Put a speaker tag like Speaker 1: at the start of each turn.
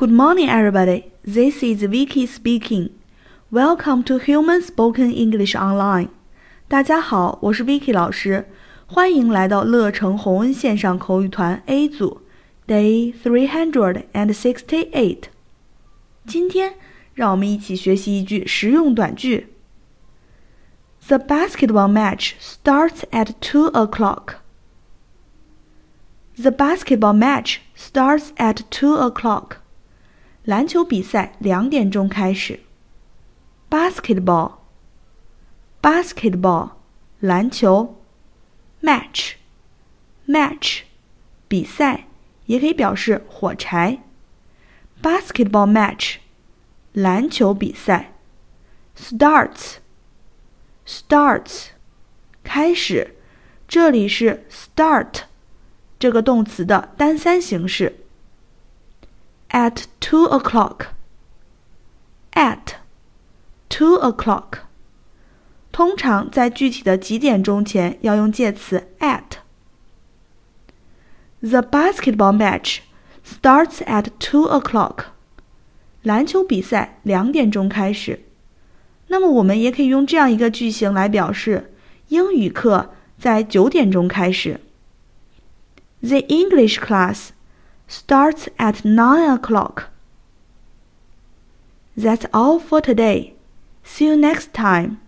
Speaker 1: Good morning, everybody. This is Vicky speaking. Welcome to Human Spoken English Online. 大家好，我是 Vicky 老师，欢迎来到乐成红恩线上口语团 A 组 Day three hundred and sixty-eight. 今天让我们一起学习一句实用短句。The basketball match starts at two o'clock. The basketball match starts at two o'clock. 篮球比赛两点钟开始。Basketball, basketball，篮球。Match, match，比赛也可以表示火柴。Basketball match，篮球比赛。Starts, starts，开始。这里是 start 这个动词的单三形式。at two o'clock. At two o'clock，通常在具体的几点钟前要用介词 at。The basketball match starts at two o'clock。篮球比赛两点钟开始。那么我们也可以用这样一个句型来表示：英语课在九点钟开始。The English class starts at 9 o'clock. That's all for today. See you next time.